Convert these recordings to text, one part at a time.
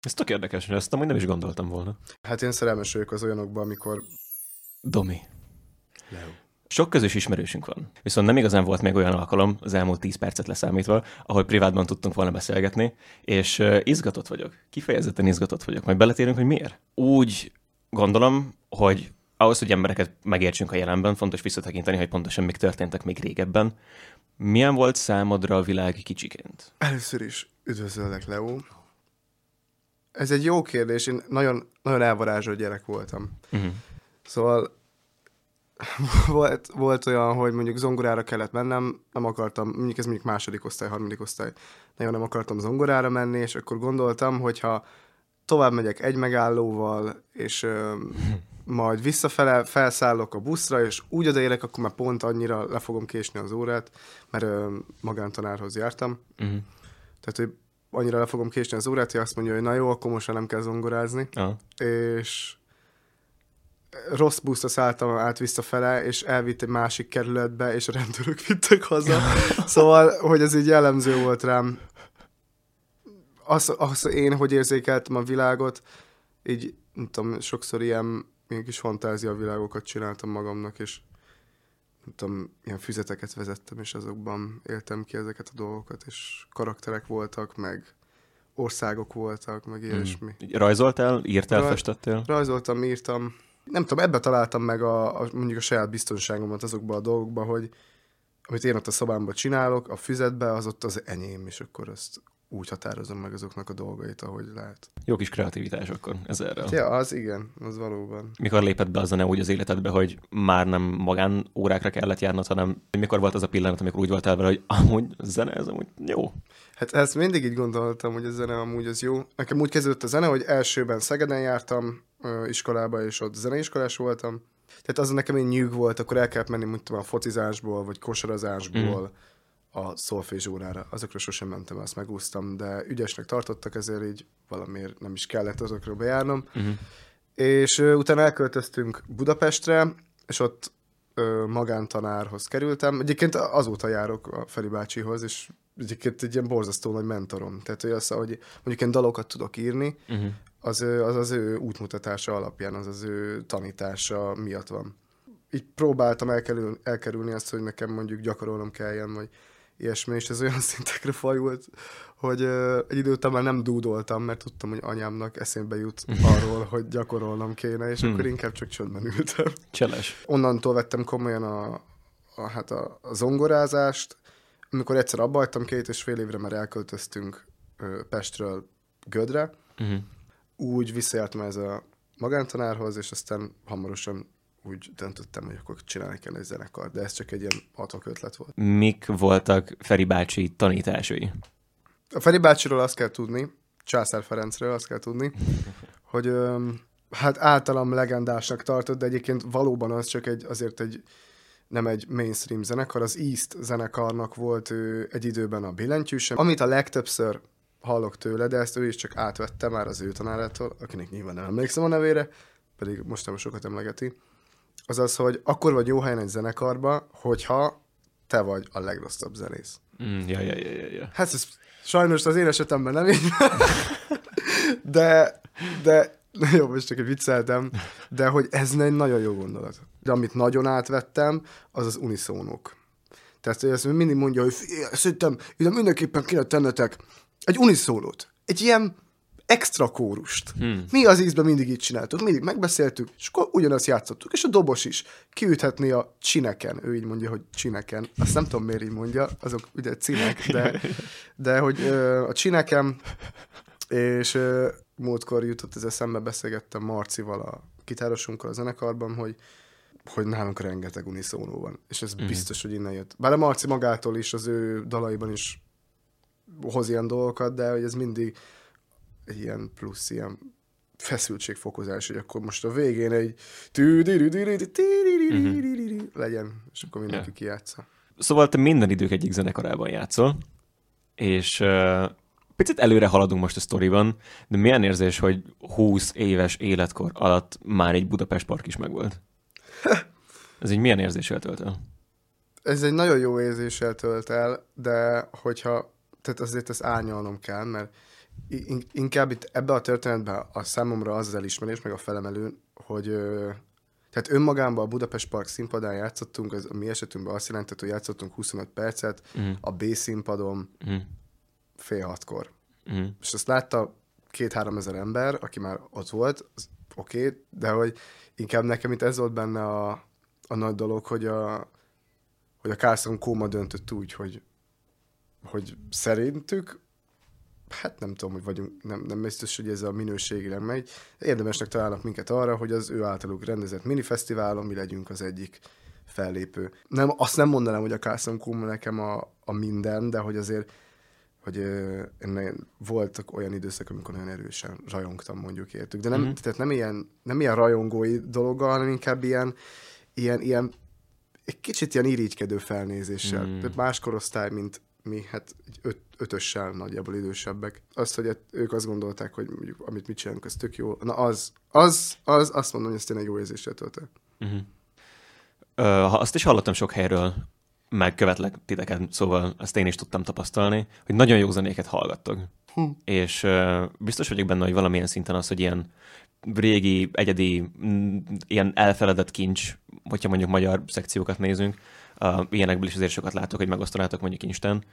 Ez tök érdekes, mert ezt amúgy nem is gondoltam volna. Hát én szerelmes vagyok az olyanokban, amikor... Domi. Sok közös ismerősünk van. Viszont nem igazán volt még olyan alkalom, az elmúlt 10 percet leszámítva, ahol privátban tudtunk volna beszélgetni, és izgatott vagyok. Kifejezetten izgatott vagyok. Majd beletérünk, hogy miért. Úgy gondolom, hogy ahhoz, hogy embereket megértsünk a jelenben, fontos visszatekinteni, hogy pontosan mik történtek még régebben. Milyen volt számodra a világ kicsiként? Először is üdvözöllek, Leo. Ez egy jó kérdés, én nagyon, nagyon elvarázsolt gyerek voltam. Uh-huh. Szóval volt, volt olyan, hogy mondjuk zongorára kellett mennem, nem akartam, mondjuk ez mondjuk második osztály, harmadik osztály, nagyon nem akartam zongorára menni, és akkor gondoltam, hogyha tovább megyek egy megállóval, és ö, majd visszafele felszállok a buszra, és úgy odaérek, akkor már pont annyira le fogom késni az órát, mert ö, magántanárhoz jártam. Uh-huh. Tehát, hogy annyira le fogom késni az órát, hogy azt mondja, hogy na jó, akkor most nem kell zongorázni. Ah. És rossz buszra szálltam át visszafele, és elvitt egy másik kerületbe, és a rendőrök vittek haza. szóval, hogy ez így jellemző volt rám. Az, az én, hogy érzékeltem a világot, így, nem tudom, sokszor ilyen, ilyen kis fantázia világokat csináltam magamnak, és nem tudom, ilyen füzeteket vezettem, és azokban éltem ki ezeket a dolgokat, és karakterek voltak, meg országok voltak, meg ilyesmi. Mm. Rajzoltál, írtál, Raj- festettél? Rajzoltam, írtam. Nem tudom, ebbe találtam meg a, a, mondjuk a saját biztonságomat azokban a dolgokban, hogy amit én ott a szobámban csinálok, a füzetbe, az ott az enyém, és akkor azt úgy határozom meg azoknak a dolgait, ahogy lehet. Jó kis kreativitás akkor ezerrel. Ja, az igen, az valóban. Mikor lépett be az a úgy az életedbe, hogy már nem magán órákra kellett járnod, hanem mikor volt az a pillanat, amikor úgy voltál vele, hogy amúgy zene, ez amúgy jó. Hát ezt mindig így gondoltam, hogy a zene amúgy az jó. Nekem úgy kezdődött a zene, hogy elsőben Szegeden jártam iskolába, és ott zeneiskolás voltam. Tehát az nekem egy nyűg volt, akkor el kellett menni, mondtam, a focizásból, vagy kosarazásból mm. A szolfés órára. Azokra sosem mentem, azt megúsztam, de ügyesnek tartottak, ezért így valamiért nem is kellett azokra bejárnom. Uh-huh. És ö, utána elköltöztünk Budapestre, és ott ö, magántanárhoz kerültem. Egyébként azóta járok a Feri bácsihoz, és egyébként egy ilyen borzasztó nagy mentorom. Tehát, hogy az, hogy mondjuk én dalokat tudok írni, Uh-huh. az, az az ő útmutatása alapján, az az ő tanítása miatt van. Így próbáltam elkerül, elkerülni azt, hogy nekem mondjuk gyakorolnom kelljen, vagy ilyesmi, és ez olyan szintekre fajult, hogy ö, egy idő után már nem dúdoltam, mert tudtam, hogy anyámnak eszébe jut arról, hogy gyakorolnom kéne, és Hmm. akkor inkább csak csöndben ültem. Cseles. Onnantól vettem komolyan a, a, hát a, a zongorázást, amikor egyszer abba hagytam két és fél évre, mert elköltöztünk ö, Pestről Gödre, Uh-huh. úgy visszajártam ez a magántanárhoz, és aztán hamarosan úgy döntöttem, hogy akkor csinálni kell egy zenekar, de ez csak egy ilyen adhok ötlet volt. Mik voltak Feri bácsi tanításai? A Feri bácsiról azt kell tudni, Császár Ferencről azt kell tudni, hogy hát általam legendásnak tartott, de egyébként valóban az csak egy, azért egy nem egy mainstream zenekar, az East zenekarnak volt ő egy időben a billentyűse, amit a legtöbbször hallok tőle, de ezt ő is csak átvette már az ő tanárától, akinek nyilván nem emlékszem a nevére, pedig most nem sokat emlegeti. Az az, hogy akkor vagy jó helyen egy zenekarba, hogyha te vagy a legrosszabb zenész. Mm, ja, ja, ja, ja, ja. Hát ez sajnos az én esetemben nem így de, de, jó, most csak vicceltem, de hogy ez egy nagyon jó gondolat. De amit nagyon átvettem, az az uniszónok. Tehát hogy ezt mindig mondja, hogy "Figyelj, szerintem ide mindenképpen kéne tennetek egy uniszónót. Egy ilyen extra kórust. Hmm. Mi az ízben mindig így csináltuk, mindig megbeszéltük, és akkor ugyanazt játszottuk. És a dobos is kiüthetné a csineken. Ő így mondja, hogy csineken. Azt nem tudom, miért így mondja, azok ugye cinek, de, de hogy ö, a csineken, és ö, múltkor jutott ez eszembe, beszélgettem Marcival, a gitárosunkkal a zenekarban, hogy hogy nálunk rengeteg uniszónó van, és ez mm. biztos, hogy innen jött. Bár a Marci magától is, az ő dalaiban is hoz ilyen dolgokat, de hogy ez mindig ilyen plusz ilyen feszültségfokozás, hogy akkor most a végén egy legyen, és akkor mindenki ja. kijátsza. Szóval te minden idők egyik zenekarában játszol, és uh, picit előre haladunk most a sztoriban, de milyen érzés, hogy 20 éves életkor alatt már egy Budapest park is megvolt? Ez egy milyen érzéssel tölt el? Ez egy nagyon jó érzéssel tölt el, de hogyha, tehát azért ezt árnyalnom kell, mert inkább itt ebbe a történetben a számomra az az elismerés, meg a felemelő, hogy tehát önmagában a Budapest Park színpadán játszottunk, az a mi esetünkben azt jelentett, hogy játszottunk 25 percet, Mm. a B színpadon Mm. fél hatkor. Mm. És azt látta két-három ezer ember, aki már ott volt, oké, okay, de hogy inkább nekem itt ez volt benne a, a nagy dolog, hogy a, hogy a Carlson Kóma döntött úgy, hogy, hogy szerintük, hát nem tudom, hogy vagyunk, nem, nem biztos, hogy ez a minőségileg megy, érdemesnek találnak minket arra, hogy az ő általuk rendezett minifesztiválon mi legyünk az egyik fellépő. Nem, azt nem mondanám, hogy a Carlson Kóma nekem a, a minden, de hogy azért hogy ö, voltak olyan időszak, amikor nagyon erősen rajongtam mondjuk értük. De nem, mm. tehát nem ilyen, nem ilyen rajongói dologgal, hanem inkább ilyen, ilyen, ilyen egy kicsit ilyen irigykedő felnézéssel. Mm. Tehát más korosztály, mint mi, hát öt, ötössel nagyjából idősebbek. Azt, hogy ők azt gondolták, hogy mondjuk, amit mit csinálunk, az tök jó. Na az, az, az azt mondom, hogy ez tényleg jó érzéssel tölt. Uh-huh. Ö, azt is hallottam sok helyről, meg követlek titeket, szóval ezt én is tudtam tapasztalni, hogy nagyon jó zenéket hallgattok. Hm. És ö, biztos vagyok benne, hogy valamilyen szinten az, hogy ilyen régi, egyedi, ilyen elfeledett kincs, hogyha mondjuk magyar szekciókat nézünk, uh, ilyenekből is azért sokat látok, hogy megosztanátok mondjuk Insten.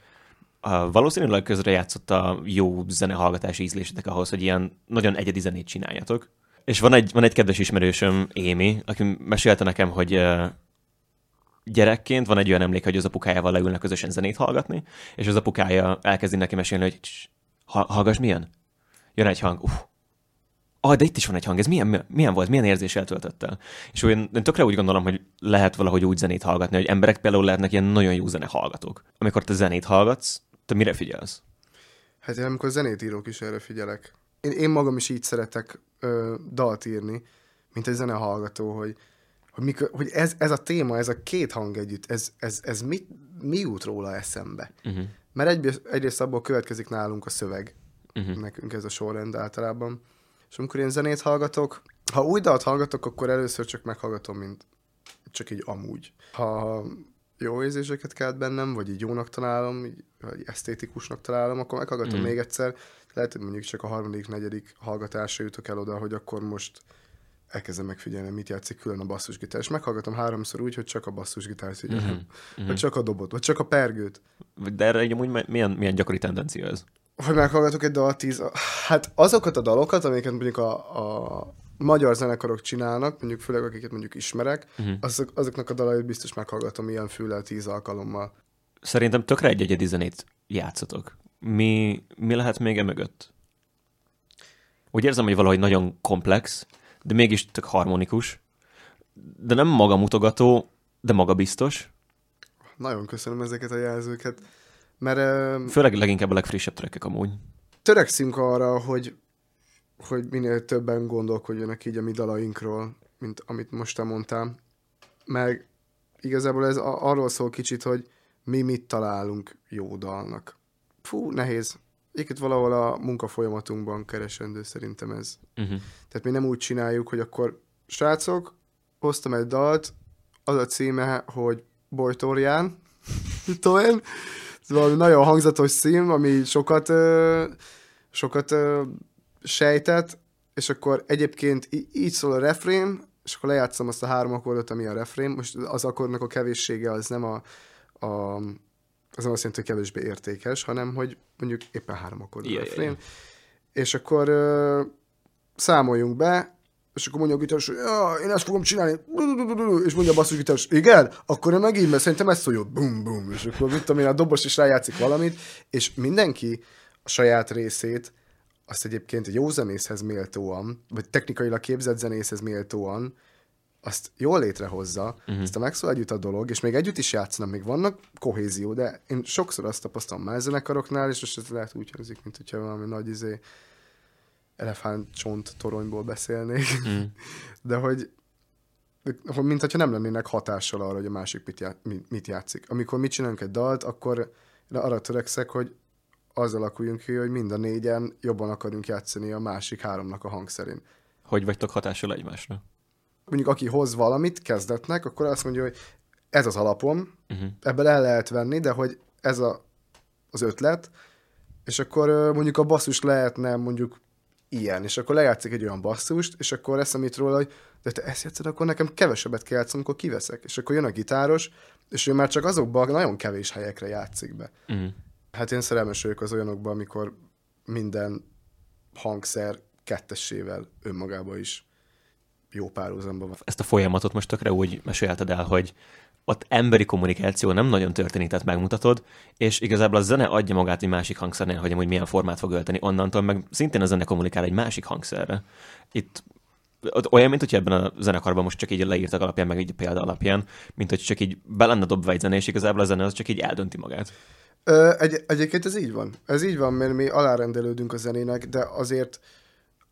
Valószínűleg közre játszott a jó zenehallgatási ízlésetek ahhoz, hogy ilyen nagyon egyedi zenét csináljatok. És van egy, van egy kedves ismerősöm, Émi, aki mesélte nekem, hogy gyerekként van egy olyan emlék, hogy az apukájával leülnek közösen zenét hallgatni, és az apukája elkezdi neki mesélni, hogy "Cs, ha- hallgass, milyen? Jön egy hang, uff, ah, de itt is van egy hang, ez milyen, milyen volt, milyen érzéssel töltött el? És én, én tökre úgy gondolom, hogy lehet valahogy úgy zenét hallgatni, hogy emberek például lehetnek ilyen nagyon jó zene hallgatók. Amikor te zenét hallgatsz, te mire figyelsz? Hát én amikor zenét írok is erre figyelek. Én, én magam is így szeretek ö, dalt írni, mint egy zenehallgató, hogy, hogy, mikor, hogy ez, ez a téma, ez a két hang együtt, ez, ez, ez mit, mi jut róla eszembe? Uh-huh. Mert egy, egyrészt abból következik nálunk a szöveg, Uh-huh. nekünk ez a sorrend általában. És amikor én zenét hallgatok, ha új dalt hallgatok, akkor először csak meghallgatom, mint csak így amúgy. Ha jó érzéseket kelt bennem, vagy így jónak találom, így, vagy esztétikusnak találom, akkor meghallgatom Mm. még egyszer. Lehet, hogy mondjuk csak a harmadik, negyedik hallgatásra jutok el oda, hogy akkor most elkezdem megfigyelni, mit játszik külön a basszusgitár. És meghallgatom háromszor úgy, hogy csak a basszusgitárt figyelem. Mhm. Mm-hmm. Vagy csak a dobot, vagy csak a pergőt. De erre egy amúgy milyen, milyen gyakori tendencia ez? Hogy meghallgatok egy dalt tíz... Hát azokat a dalokat, amiket mondjuk a, a magyar zenekarok csinálnak, mondjuk főleg akiket mondjuk ismerek, uh-huh. azok, azoknak a dalait biztos meghallgatom ilyen füllel tíz alkalommal. Szerintem tökre egy egyedi zenét játszotok. Mi, mi lehet még e mögött? Úgy érzem, hogy valahogy nagyon komplex, de mégis tök harmonikus, de nem magamutogató, de magabiztos. Nagyon köszönöm ezeket a jelzőket, mert Főleg leginkább a legfrissebb trekkek amúgy. törekszünk arra, hogy, hogy minél többen gondolkodjanak így a mi dalainkról, mint amit most te mondtál. Meg igazából ez a- arról szól kicsit, hogy mi mit találunk jó dalnak. Fú, nehéz. Egyébként valahol a munkafolyamatunkban keresendő szerintem ez. Uh-huh. Tehát mi nem úgy csináljuk, hogy akkor srácok, hoztam egy dalt, az a címe, hogy Bojtorján, tudom én, ez valami nagyon hangzatos szím, ami sokat, sokat ö, sejtett, és akkor egyébként így szól a refrén, és akkor lejátszom azt a három akkordot, ami a refrén. Most az akkordnak a kevéssége az nem a, a az nem azt jelenti, hogy kevésbé értékes, hanem hogy mondjuk éppen három akkord a refrén. És akkor ö, számoljunk be, és akkor mondja a gitáros, hogy ja, én ezt fogom csinálni, és mondja a basszusgitáros, igen, akkor én megint, mert szerintem ez jó, bum, bum, és akkor mit tudom én, a dobos is rájátszik valamit, és mindenki a saját részét, azt egyébként egy jó zenészhez méltóan, vagy technikailag képzett zenészhez méltóan, azt jól létrehozza, Mhm. uh-huh. aztán megszól együtt a dolog, és még együtt is játszanak, még vannak kohézió, de én sokszor azt tapasztalom más zenekaroknál, és most ez lehet úgy hangzik, mint hogyha valami nagy izé, elefántcsont toronyból beszélnék, Mm. de hogy, hogy mint hogyha nem lennének hatással arra, hogy a másik mit, já, mit, játszik. Amikor mit csinálunk egy dalt, akkor arra törekszek, hogy az alakuljunk ki, hogy mind a négyen jobban akarunk játszani a másik háromnak a hangszerén. Hogy vagytok hatással egymásra? Mondjuk aki hoz valamit kezdetnek, akkor azt mondja, hogy ez az alapom, Uh-huh. ebből el lehet venni, de hogy ez a, az ötlet, És akkor mondjuk a basszus lehetne mondjuk ilyen, és akkor lejátszik egy olyan basszust, és akkor eszem itt róla, hogy de te ezt játszod, akkor nekem kevesebbet kell játszani, akkor kiveszek. És akkor jön a gitáros, és ő már csak azokban nagyon kevés helyekre játszik be. Uh-huh. Hát én szerelmes vagyok az olyanokban, amikor minden hangszer kettessével önmagában is jó párhuzamban van. Ezt a folyamatot most tökre úgy mesélted el, hogy ott emberi kommunikáció nem nagyon történik, tehát megmutatod, és igazából a zene adja magát egy másik hangszernél, hogy amúgy milyen formát fog ölteni. Onnantól meg szintén a zene kommunikál egy másik hangszerre. Itt olyan, mint hogy ebben a zenekarban most csak így leírtak alapján, meg így a példa alapján, mint hogy csak így be lenne dobva egy zene, és igazából a zene az csak így eldönti magát. Ö, egy, egyébként ez így van. Ez így van, mert mi alárendelődünk a zenének, de azért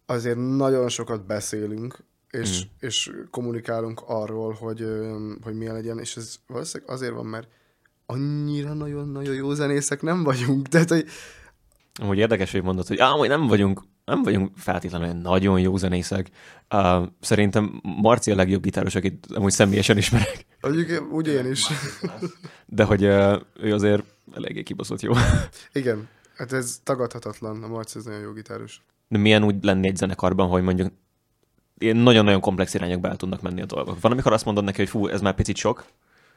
azért nagyon sokat beszélünk, és, mm. és kommunikálunk arról, hogy, hogy milyen legyen, és ez valószínűleg azért van, mert annyira nagyon-nagyon jó zenészek nem vagyunk. Tehát, hogy... Amúgy érdekes, hogy mondod, hogy amúgy nem vagyunk nem vagyunk feltétlenül nagyon jó zenészek. Uh, szerintem Marci a legjobb gitáros, akit amúgy személyesen ismerek. Mondjuk úgy én is. De hogy uh, ő azért eléggé kibaszott jó. Igen, hát ez tagadhatatlan, a Marci az nagyon jó gitáros. De milyen úgy lenni egy zenekarban, hogy mondjuk ilyen nagyon-nagyon komplex irányokba el tudnak menni a dolgok. Van, amikor azt mondod neki, hogy fú, ez már picit sok,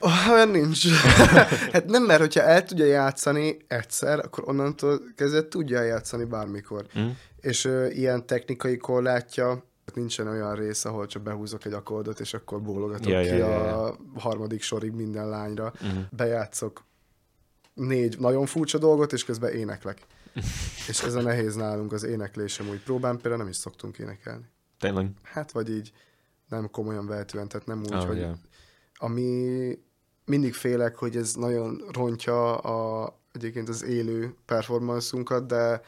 Oh, olyan nincs. hát nem, mert hogyha el tudja játszani egyszer, akkor onnantól kezdve tudja játszani bármikor. Mm. És uh, ilyen technikai korlátja, nincsen olyan rész, ahol csak behúzok egy akkordot, és akkor bólogatok ja, ki ja, ja, ja. a harmadik sorig minden lányra. Mm. Bejátszok négy nagyon furcsa dolgot, és közben éneklek. és ez a nehéz nálunk az éneklésem, úgy próbán például nem is szoktunk énekelni. Tényleg? Hát vagy így nem komolyan vehetően, tehát nem úgy, oh, hogy yeah. ami mindig félek, hogy ez nagyon rontja a, egyébként az élő performanszunkat, de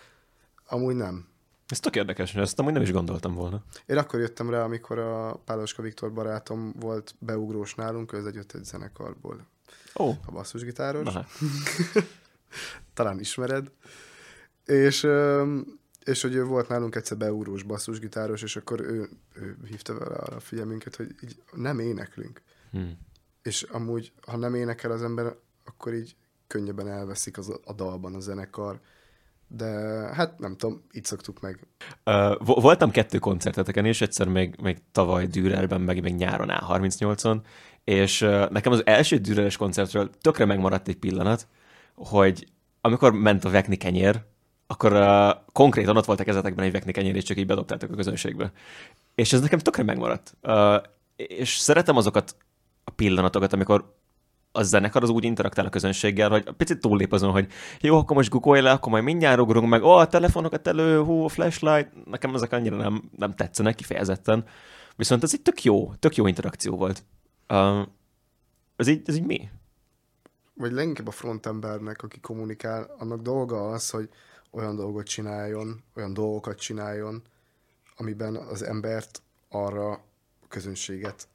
amúgy nem. Ez tök érdekes, ezt amúgy nem is gondoltam volna. Én akkor jöttem rá, amikor a Páloska Viktor barátom volt beugrós nálunk, ő jött egy zenekarból. Ó. Oh. A basszusgitáros. Hát. Talán ismered. És, és hogy ő volt nálunk egyszer beugrós basszusgitáros, és akkor ő, ő hívta vele a figyelmünket, hogy így nem éneklünk. Hmm és amúgy, ha nem énekel az ember, akkor így könnyebben elveszik az, a dalban a zenekar. De hát nem tudom, így szoktuk meg. Uh, voltam kettő koncerteteken, és egyszer még, még tavaly Dürerben, meg még nyáron A38-on, és uh, nekem az első Düreres koncertről tökre megmaradt egy pillanat, hogy amikor ment a Vekni kenyér, akkor uh, konkrétan ott volt a kezetekben egy Vekni kenyér, és csak így bedobtátok a közönségbe. És ez nekem tökre megmaradt. Uh, és szeretem azokat a pillanatokat, amikor a zenekar az úgy interaktál a közönséggel, hogy picit túllép azon, hogy jó, akkor most guggolj le, akkor majd mindjárt ugrunk meg, ó, oh, a telefonokat elő, hú, a flashlight, nekem ezek annyira nem, nem tetszenek kifejezetten. Viszont ez egy tök jó, tök jó interakció volt. Uh, ez, így, ez így mi? Vagy leginkább a frontembernek, aki kommunikál, annak dolga az, hogy olyan dolgot csináljon, olyan dolgokat csináljon, amiben az embert arra a közönséget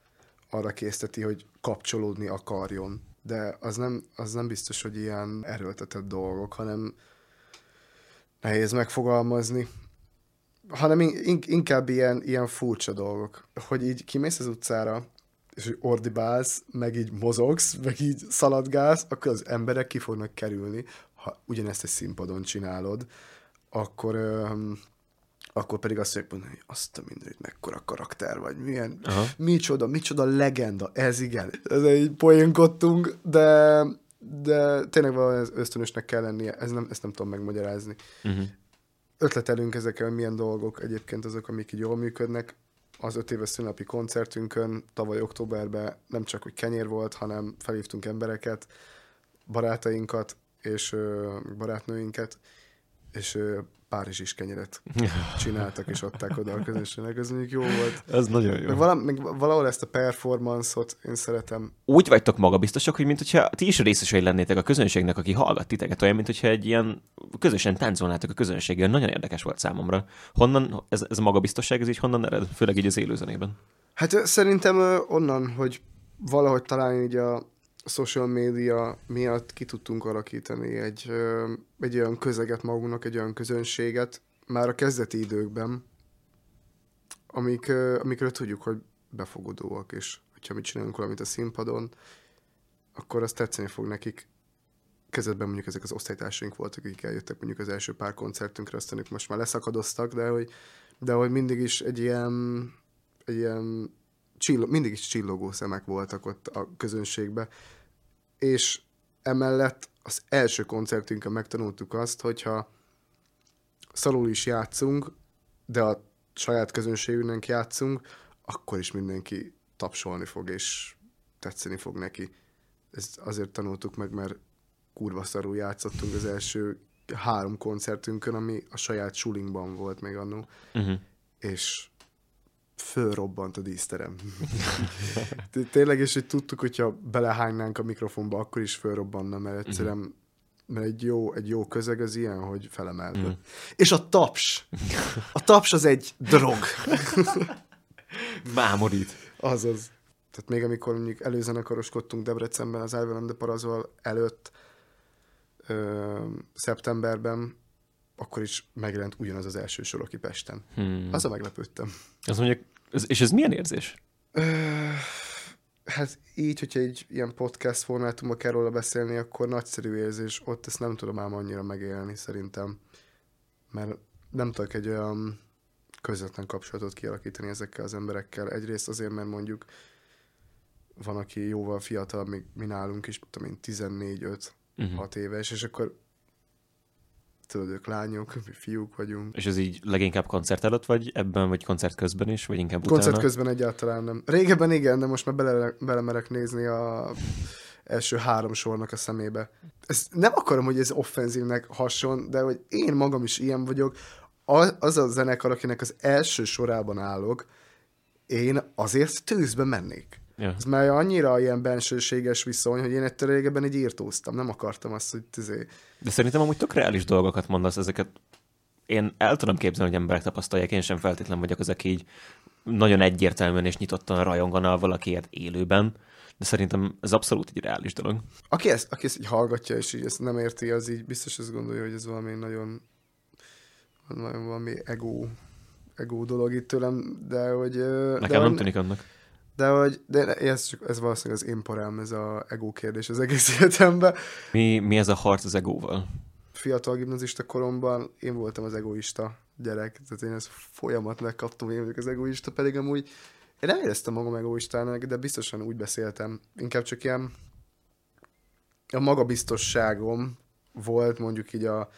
arra készteti, hogy kapcsolódni akarjon. De az nem, az nem biztos, hogy ilyen erőltetett dolgok, hanem nehéz megfogalmazni, hanem inkább ilyen, ilyen furcsa dolgok. Hogy így kimész az utcára, és hogy ordibálsz, meg így mozogsz, meg így szaladgálsz, akkor az emberek ki fognak kerülni. Ha ugyanezt egy színpadon csinálod, akkor akkor pedig azt mondják, hogy azt a mindenit, mekkora karakter vagy, milyen, Aha. micsoda, micsoda legenda, ez igen. Ez egy poénkodtunk, de, de tényleg valami ösztönösnek kell lennie, ez nem, ezt nem tudom megmagyarázni. Uh-huh. Ötletelünk ezekkel, hogy milyen dolgok egyébként azok, amik így jól működnek. Az öt éves szünnapi koncertünkön tavaly októberben nem csak, hogy kenyér volt, hanem felhívtunk embereket, barátainkat és barátnőinket, és párizsis kenyeret csináltak, és adták oda a közönségnek, ez mondjuk jó volt. Ez nagyon jó. Meg, vala, meg valahol ezt a performance-ot én szeretem. Úgy vagytok magabiztosak, hogy mint hogyha ti is részesei lennétek a közönségnek, aki hallgat titeket, olyan, mint hogyha egy ilyen közösen táncolnátok a közönséggel. Nagyon érdekes volt számomra. Honnan ez, ez a magabiztosság, ez így honnan ered, főleg így az élőzenében? Hát szerintem onnan, hogy valahogy talán így a, social média miatt ki tudtunk alakítani egy, egy olyan közeget magunknak, egy olyan közönséget, már a kezdeti időkben, amik, amikről tudjuk, hogy befogadóak, és hogyha mi csinálunk valamit a színpadon, akkor azt tetszeni fog nekik. kezdetben mondjuk ezek az osztálytársaink voltak, akik eljöttek mondjuk az első pár koncertünkre, aztán ők most már leszakadoztak, de hogy, de hogy mindig is egy ilyen, egy ilyen csillo, mindig is csillogó szemek voltak ott a közönségbe. És emellett az első koncertünkön megtanultuk azt, hogyha szalul is játszunk, de a saját közönségünknek játszunk, akkor is mindenki tapsolni fog, és tetszeni fog neki. Ezt azért tanultuk meg, mert kurva szarul játszottunk az első három koncertünkön, ami a saját sulingban volt még annó, uh-huh. és fölrobbant a díszterem. Tényleg, és hogy tudtuk, hogyha belehánynánk a mikrofonba, akkor is fölrobbanna, mert egyszerűen uh-huh. mert egy jó, egy jó közeg az ilyen, hogy felemelve. Uh-huh. És a taps! A taps az egy drog. Mámorít. Azaz. Tehát még amikor mondjuk előzenekaroskodtunk Debrecenben az Elvelem de Parazol előtt, ö, szeptemberben, akkor is megjelent ugyanaz az első sor, aki Pesten. Hmm. a meglepődtem. Az mondjuk, és ez milyen érzés? Hát így, hogyha egy ilyen podcast formátumban kell róla beszélni, akkor nagyszerű érzés. Ott ezt nem tudom ám annyira megélni szerintem. Mert nem tudok egy olyan közvetlen kapcsolatot kialakítani ezekkel az emberekkel. Egyrészt azért, mert mondjuk van, aki jóval fiatalabb, még mi nálunk is, tudom én, 14-5, uh-huh. hat éves, és akkor tudod, ők lányok, mi fiúk vagyunk. És ez így leginkább koncert előtt, vagy ebben, vagy koncert közben is, vagy inkább utána? Koncert közben egyáltalán nem. Régebben igen, de most már bele, belemerek nézni a első három sornak a szemébe. Ezt nem akarom, hogy ez offenzívnek hason, de hogy én magam is ilyen vagyok. Az a zenekar, akinek az első sorában állok, én azért tűzbe mennék. Ja. Ez már annyira ilyen bensőséges viszony, hogy én ettől régebben egy írtóztam, nem akartam azt, hogy tüzé. De szerintem amúgy tök reális dolgokat mondasz, ezeket én el tudom képzelni, hogy emberek tapasztalják, én sem feltétlen vagyok az, aki így nagyon egyértelműen és nyitottan rajongana valakiért élőben, de szerintem ez abszolút egy reális dolog. Aki ezt, aki ezt így hallgatja, és így ezt nem érti, az így biztos azt gondolja, hogy ez valami nagyon, nagyon valami ego, ego dolog itt tőlem, de hogy... Nekem de nem tűnik annak. De hogy de ez, csak, ez valószínűleg az én parám, ez a ego kérdés az egész életemben. Mi, mi ez a harc az egóval? Fiatal gimnazista koromban én voltam az egoista gyerek, tehát én ezt folyamat megkaptam, én vagyok az egoista, pedig amúgy én nem éreztem magam egoistának, de biztosan úgy beszéltem. Inkább csak ilyen a magabiztosságom volt mondjuk így a,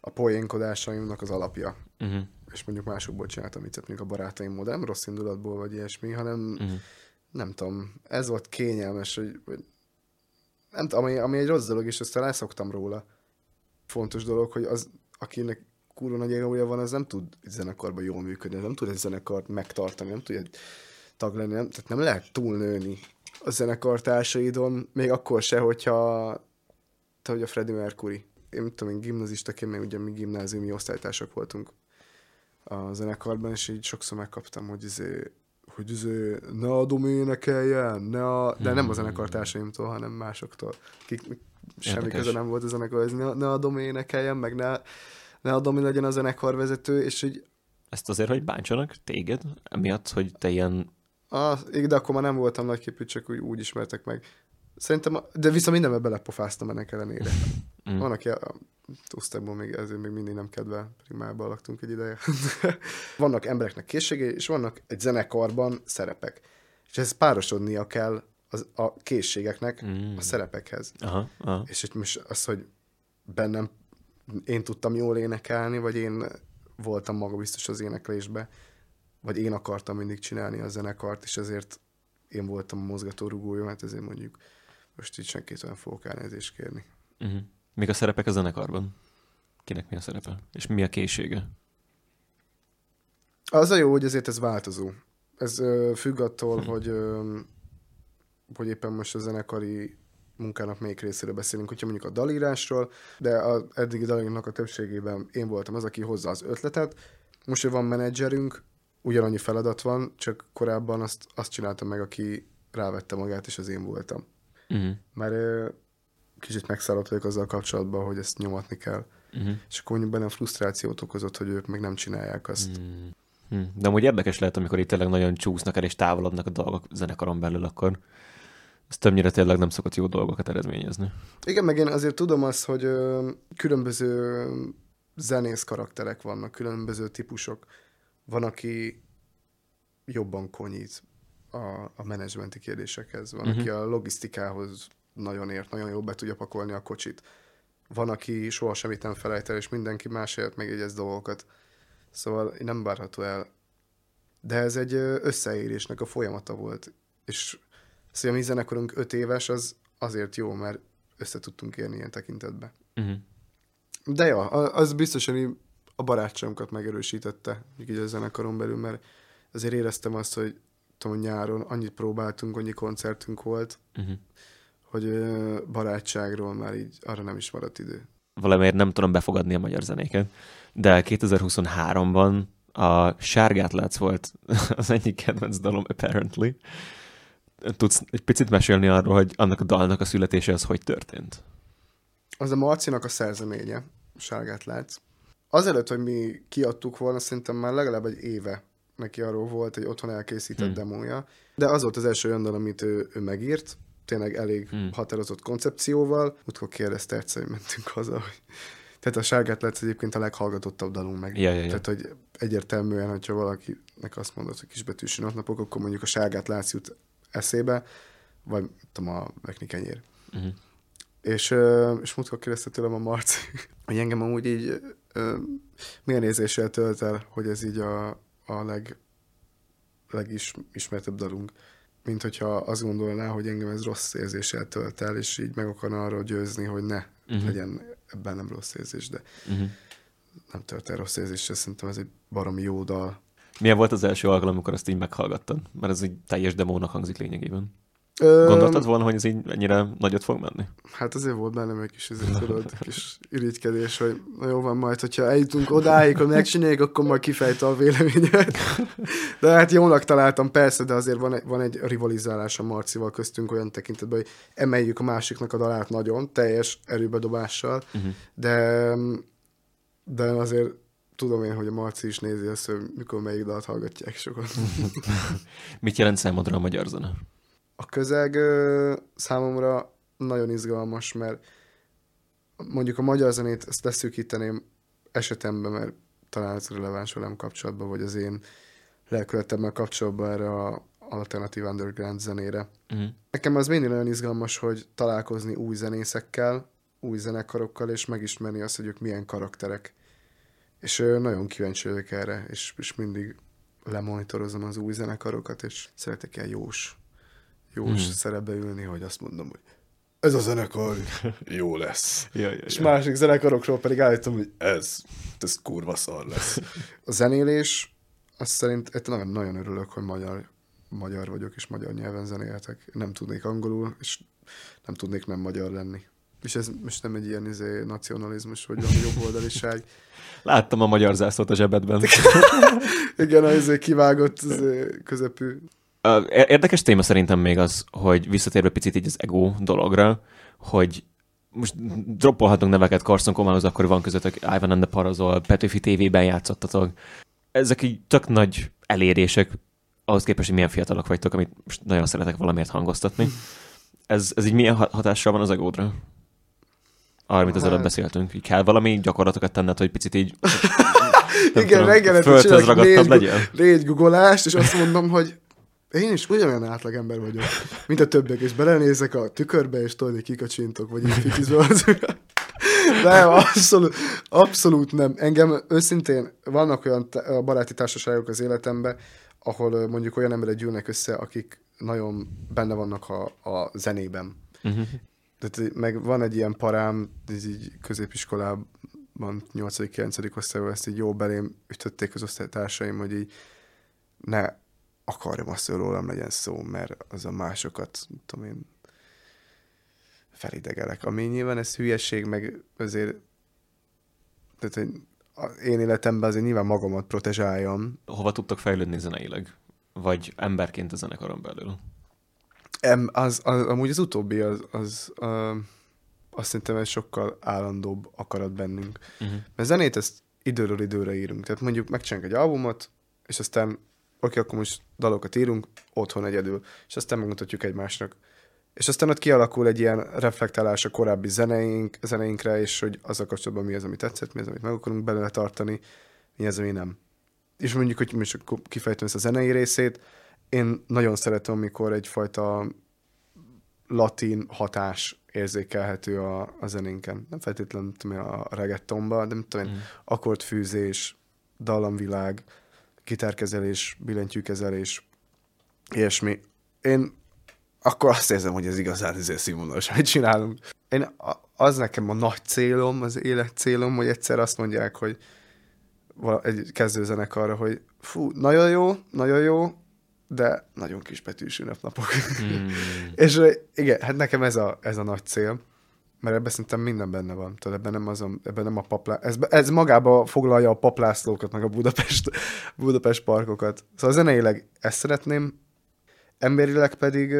a poénkodásaimnak az alapja. Uh-huh. És mondjuk másokból csináltam viccet, mondjuk a barátaimból, de nem rossz indulatból vagy ilyesmi, hanem uh-huh nem tudom, ez volt kényelmes, hogy, hogy nem tudom, ami, ami egy rossz dolog, és aztán elszoktam róla. Fontos dolog, hogy az, akinek kurva nagy egója van, az nem tud egy zenekarban jól működni, nem tud egy zenekart megtartani, nem tud egy tag lenni, nem, tehát nem lehet túlnőni a zenekartársaidon, még akkor se, hogyha te vagy a Freddie Mercury. Én nem tudom, én gimnazistaként, még ugye mi gimnáziumi osztálytársak voltunk a zenekarban, és így sokszor megkaptam, hogy izé, hogy izé, ne a Domi énekeljen, ne a... de nem a hmm. zenekartársaimtól, hanem másoktól, akik semmi köze nem volt a zenekar, ne, ne a Domi énekeljen, meg ne, ne a Domi legyen a zenekarvezető, és hogy... Ezt azért, hogy bántsanak téged, emiatt, hogy te ilyen... Ah, de akkor már nem voltam nagyképű, csak úgy, úgy ismertek meg. Szerintem, de viszont mindenben belepofáztam ennek ellenére. Mm. Van, aki a Tusztából még ezért még mindig nem kedve, pedig már laktunk egy ideje. vannak embereknek készségei, és vannak egy zenekarban szerepek. És ez párosodnia kell az, a készségeknek mm. a szerepekhez. Aha, aha. És hogy most az, hogy bennem én tudtam jól énekelni, vagy én voltam magabiztos az éneklésbe, vagy én akartam mindig csinálni a zenekart, és ezért én voltam a mozgatórugója, hát ezért mondjuk most így senkit nem fogok elnézést kérni. Uh-huh. Még a szerepek a zenekarban? Kinek mi a szerepe? És mi a készsége? Az a jó, hogy azért ez változó. Ez ö, függ attól, hmm. hogy, ö, hogy éppen most a zenekari munkának melyik részéről beszélünk, hogyha mondjuk a dalírásról, de az eddigi dalíróknak a többségében én voltam az, aki hozza az ötletet. Most, hogy van menedzserünk, ugyanannyi feladat van, csak korábban azt, azt csináltam meg, aki rávette magát, és az én voltam. Uh-huh. Mert ö, kicsit megszállott vagyok azzal kapcsolatban, hogy ezt nyomatni kell. Uh-huh. És akkor mondjuk bennem frusztrációt okozott, hogy ők meg nem csinálják azt. Uh-huh. De amúgy érdekes lehet, amikor itt tényleg nagyon csúsznak el és távolodnak a dolgok zenekaron belül, akkor Ez többnyire tényleg nem szokott jó dolgokat eredményezni. Igen, meg én azért tudom azt, hogy ö, különböző zenész karakterek vannak, különböző típusok. Van, aki jobban konyít a, a menedzsmenti kérdésekhez, van, uh-huh. aki a logisztikához nagyon ért, nagyon jól be tudja pakolni a kocsit. Van, aki soha semmit nem felejt el, és mindenki másért megjegyez dolgokat. Szóval nem várható el. De ez egy összeérésnek a folyamata volt. És szóval a mi zenekarunk öt éves, az azért jó, mert össze tudtunk érni ilyen tekintetben. Uh-huh. De ja, a- az biztosan a barátságunkat megerősítette, így a zenekaron belül, mert azért éreztem azt, hogy tudom, nyáron annyit próbáltunk, annyi koncertünk volt, Uh-huh. hogy barátságról már így arra nem is maradt idő. Valamiért nem tudom befogadni a magyar zenéket, de 2023-ban a Sárgát látsz volt az egyik kedvenc dalom, apparently. Tudsz egy picit mesélni arról, hogy annak a dalnak a születése az hogy történt? Az a Marcinak a szerzeménye, Sárgát látsz. Azelőtt, hogy mi kiadtuk volna, szerintem már legalább egy éve neki arról volt egy otthon elkészített Hmm. demója, de az volt az első olyan dal, amit ő, ő megírt, tényleg elég Hmm. határozott koncepcióval. Utkor kérdezte egyszer, hogy mentünk haza, hogy tehát a Sárgát látsz egyébként a leghallgatottabb dalunk meg. Ja, ja, ja. Tehát, hogy egyértelműen, hogyha valakinek azt mondod, hogy kisbetűs napnapok, akkor mondjuk a Sárgát látsz jut eszébe, vagy tudom, a Vekni kenyér. Uh-huh. És, és múltkor kérdezte tőlem a Marci, hogy engem amúgy így milyen érzéssel tölt el, hogy ez így a, a leg, legismertebb dalunk. Mint hogyha azt gondolná, hogy engem ez rossz érzéssel tölt el, és így meg akarna arról győzni, hogy ne uh-huh. legyen ebben nem rossz érzés, de Uh-huh. nem tölt el rossz érzéssel, szerintem ez egy baromi jó dal. Milyen volt az első alkalom, amikor azt így meghallgattad? Mert ez egy teljes demónak hangzik lényegében. Gondoltad volna, hogy ez így ennyire nagyot fog menni? Hát azért volt bennem egy kis, ezért, tudod, kis irigykedés, hogy na jó van majd, hogyha eljutunk odáig, hogy megcsináljuk, akkor majd kifejte a véleményet. De hát jónak találtam, persze, de azért van egy, van egy rivalizálás a Marcival köztünk olyan tekintetben, hogy emeljük a másiknak a dalát nagyon, teljes erőbedobással, Uh-huh. de, de azért tudom én, hogy a Marci is nézi azt, hogy mikor melyik dalt hallgatják sokan. Mit jelent számodra a magyar zene? A közeg ö, számomra nagyon izgalmas, mert mondjuk a magyar zenét ezt leszűkíteném esetemben, mert talán ez releváns velem kapcsolatban, vagy az én lelkületemmel kapcsolatban erre a alternatív underground zenére. Uh-huh. Nekem az mindig nagyon izgalmas, hogy találkozni új zenészekkel, új zenekarokkal, és megismerni azt, hogy ők milyen karakterek. És ö, nagyon kíváncsi vagyok erre, és, és mindig lemonitorozom az új zenekarokat, és szeretek ilyen jós, jós Hmm. szerepbe ülni, hogy azt mondom, hogy ez a zenekar jó lesz. Ja, ja, És ja. másik zenekarokról pedig állítom, hogy ez, ez kurva szar lesz. A zenélés, azt szerint hát nagyon, nagyon örülök, hogy magyar, magyar vagyok, és magyar nyelven zenélhetek. Nem tudnék angolul, és nem tudnék nem magyar lenni. És ez most nem egy ilyen izé, nacionalizmus, vagy valami jobboldaliság. Láttam a magyar zászlót a zsebedben. Igen, az izé kivágott izé, közepű. Érdekes téma szerintem még az, hogy visszatérve picit így az ego dologra, hogy most droppolhatunk neveket Carson Komához, akkor van közöttök Ivan and the Parazol, Petőfi TV-ben játszottatok. Ezek így tök nagy elérések, ahhoz képest, hogy milyen fiatalok vagytok, amit most nagyon szeretek valamiért hangoztatni. Ez, ez így milyen ha- hatással van az egódra? Arra, amit az Hát- előbb beszéltünk. Így kell valami gyakorlatokat tenned, hogy picit így Igen, földhöz csinálok négy, négy guggolást, és azt mondom, hogy én is ugyanolyan átlagember vagyok, mint a többiek, és belenézek a tükörbe, és tudod, hogy kikacsintok, vagy így fitizve az. Nem, abszolút, abszolút nem. Engem őszintén vannak olyan t- baráti társaságok az életemben, ahol mondjuk olyan emberek gyűlnek össze, akik nagyon benne vannak a, a zenében. Uh-huh. Tehát meg van egy ilyen parám, ez így középiskolában, 8.-9. osztályban ezt így jó belém ütötték az osztálytársaim, hogy így ne akarjam azt, hogy rólam legyen szó, mert az a másokat, tudom én, felidegelek. Ami nyilván ez hülyeség, meg azért tehát, hogy én életemben azért nyilván magamat protezsáljam. Hova tudtok fejlődni zeneileg? Vagy emberként a zenekaron belül? Em, az, az, amúgy az utóbbi, az, az uh, azt szerintem ez sokkal állandóbb akarat bennünk. Uh-huh. Mert zenét ezt időről időre írunk. Tehát mondjuk megcsinálunk egy albumot, és aztán oké, akkor most dalokat írunk, otthon egyedül, és aztán megmutatjuk egymásnak. És aztán ott kialakul egy ilyen reflektálás a korábbi zeneink, zeneinkre, és hogy az a kapcsolatban mi az, ami tetszett, mi az, amit meg akarunk belőle tartani, mi az, ami nem. És mondjuk, hogy most kifejtem ezt a zenei részét, én nagyon szeretem, amikor egyfajta latin hatás érzékelhető a, a zenénken. Nem feltétlenül tudom, a reggaetonban, de nem tudom, mm. akkordfűzés, dallamvilág, gitárkezelés, billentyűkezelés, ilyesmi. Én akkor azt érzem, hogy ez igazán ezért színvonalos, amit csinálunk. Én, az nekem a nagy célom, az élet célom, hogy egyszer azt mondják, hogy egy kezdőzenekarra, hogy fú, nagyon jó, nagyon jó, de nagyon kis betűs ünnepnapok. Mm. és igen, hát nekem ez a, ez a nagy cél, mert ebben szerintem minden benne van. Tehát ebben nem, azon, ebben nem a paplá... Ez, ez magába foglalja a paplászlókat, meg a Budapest, Budapest parkokat. Szóval zeneileg ezt szeretném, emberileg pedig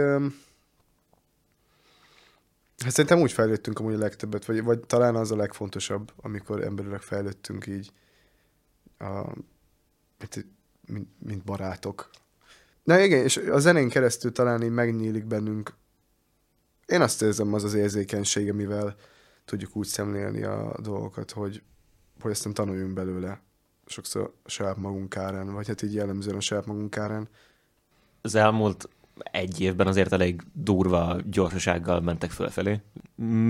hát szerintem úgy fejlődtünk amúgy a legtöbbet, vagy, vagy talán az a legfontosabb, amikor emberileg fejlődtünk így, a, mint, mint barátok. Na igen, és a zenén keresztül talán így megnyílik bennünk. Én azt érzem, az az érzékenység, amivel tudjuk úgy szemlélni a dolgokat, hogy, hogy aztán tanuljunk belőle sokszor a saját magunk árán, vagy hát így jellemzően a saját magunk árán. Az elmúlt egy évben azért elég durva gyorsasággal mentek fölfelé.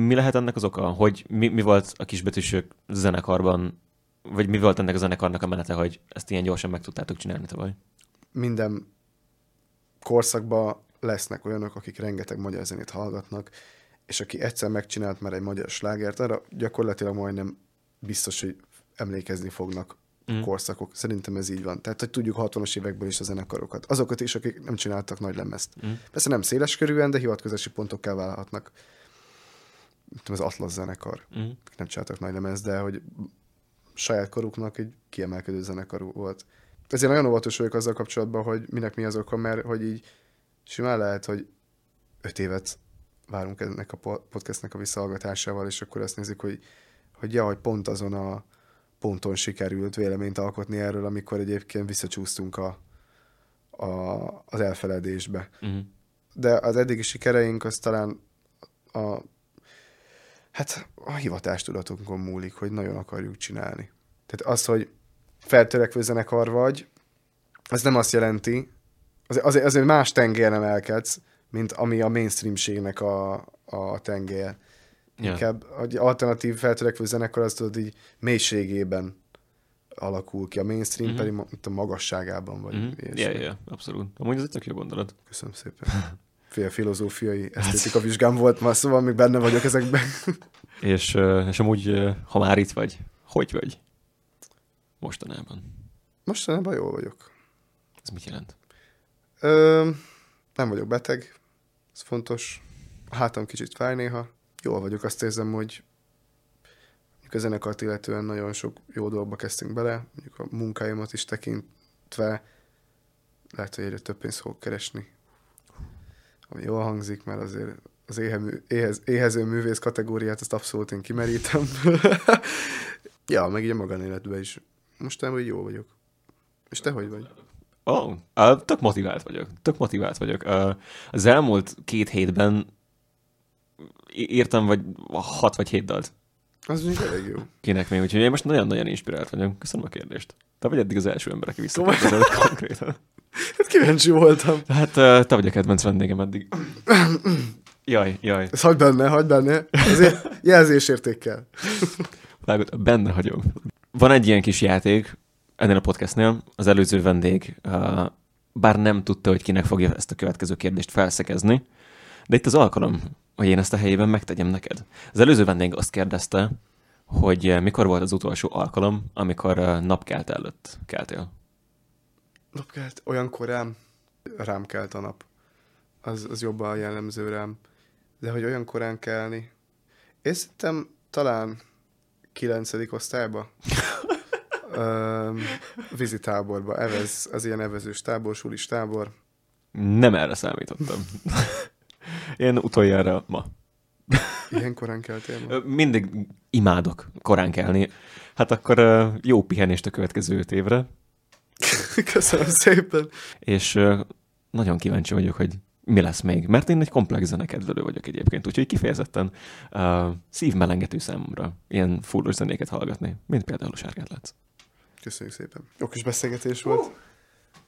Mi lehet ennek az oka? Hogy mi, mi volt a kisbetűsök zenekarban, vagy mi volt ennek a zenekarnak a menete, hogy ezt ilyen gyorsan meg tudtátok csinálni tavaly? Minden korszakban lesznek olyanok, akik rengeteg magyar zenét hallgatnak, és aki egyszer megcsinált már egy magyar slágert, arra gyakorlatilag majdnem biztos, hogy emlékezni fognak mm. korszakok. Szerintem ez így van. Tehát, hogy tudjuk 60-as évekből is a zenekarokat. Azokat is, akik nem csináltak nagy lemezt. Mm. Persze nem széles körülön, de hivatkozási pontokká válhatnak. Tudom, az Atlas zenekar. Mm. Nem csináltak nagy lemezt, de hogy saját koruknak egy kiemelkedő zenekar volt ezért nagyon óvatos vagyok azzal kapcsolatban, hogy minek mi az oka, mert hogy így simán lehet, hogy öt évet várunk ennek a podcastnek a visszahallgatásával, és akkor azt nézik, hogy, hogy ja, hogy pont azon a ponton sikerült véleményt alkotni erről, amikor egyébként visszacsúsztunk a, a, az elfeledésbe. Uh-huh. De az eddigi sikereink az talán a, hát a hivatástudatunkon múlik, hogy nagyon akarjuk csinálni. Tehát az, hogy feltörekvő zenekar vagy, az nem azt jelenti, azért, azért, azért más tengeren emelkedsz, mint ami a mainstreamségnek a, a tenger. Yeah. Inkább egy alternatív feltörekvő zenekar az tudod így mélységében alakul ki, a mainstream mm-hmm. pedig itt a magasságában vagy. Mm-hmm. Yeah, yeah, abszolút. Amúgy ez egy tök jó gondolat. Köszönöm szépen. Fél filozófiai esztétika vizsgám volt ma, szóval még benne vagyok ezekben. és, és amúgy, ha már itt vagy, hogy vagy? Mostanában. Mostanában jól vagyok. Ez mit jelent? Ö, nem vagyok beteg, ez fontos. A hátam kicsit fáj néha. Jól vagyok, azt érzem, hogy a zenekart illetően nagyon sok jó dolgba kezdtünk bele, mondjuk a munkáimat is tekintve lehet, hogy egyre több pénzt fogok keresni. Ami jól hangzik, mert azért az éhemű, éhez, éhező művész kategóriát azt abszolút én kimerítem. ja, meg így a magánéletben is mostanában hogy jó vagyok. És te hogy vagy? Oh, uh, tök motivált vagyok. Tök motivált vagyok. Uh, az elmúlt két hétben írtam vagy hat vagy hét dalt. Az még elég jó. Kinek még, úgyhogy én most nagyon-nagyon inspirált vagyok. Köszönöm a kérdést. Te vagy eddig az első ember, aki visszakérdezett konkrétan. Hát kíváncsi voltam. Hát te vagy a kedvenc vendégem eddig. Jaj, jaj. Ezt hagyd benne, hagyd benne. Ezért jelzésértékkel. Vágod, benne hagyom. Van egy ilyen kis játék ennél a podcastnél, az előző vendég, uh, bár nem tudta, hogy kinek fogja ezt a következő kérdést felszekezni, de itt az alkalom, hogy én ezt a helyében megtegyem neked. Az előző vendég azt kérdezte, hogy uh, mikor volt az utolsó alkalom, amikor uh, napkelt előtt keltél? Napkelt? Olyan korán rám kelt a nap. Az, az jobban jellemző rám. De hogy olyan korán kelni. Én szerintem talán kilencedik osztályba. um, vízitáborba, evez, az ilyen evezős tábor, sulis tábor. Nem erre számítottam. Én utoljára ma. Ilyen korán keltél ma? Mindig imádok korán kelni. Hát akkor jó pihenést a következő öt évre. Köszönöm szépen. És nagyon kíváncsi vagyok, hogy mi lesz még. Mert én egy komplex zenekedvelő vagyok egyébként, úgyhogy kifejezetten uh, szívmelengető számomra ilyen fullos zenéket hallgatni, mint például a Sárgát látsz. Köszönjük szépen. Jó kis beszélgetés. Uh.